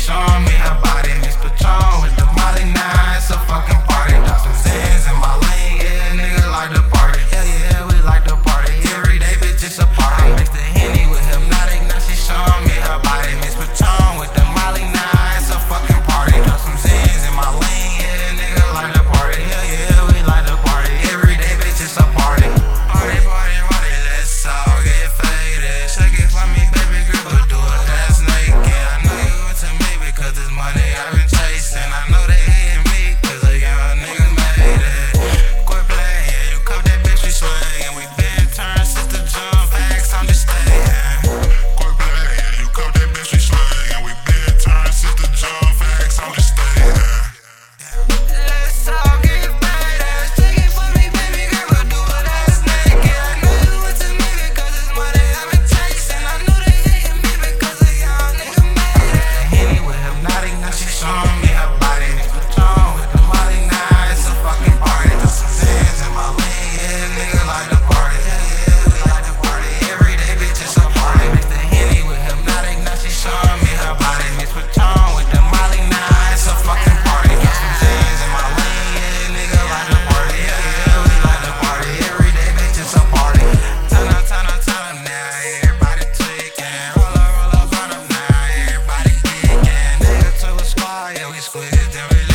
Show me. money I've been chasing. I know mis juguetes de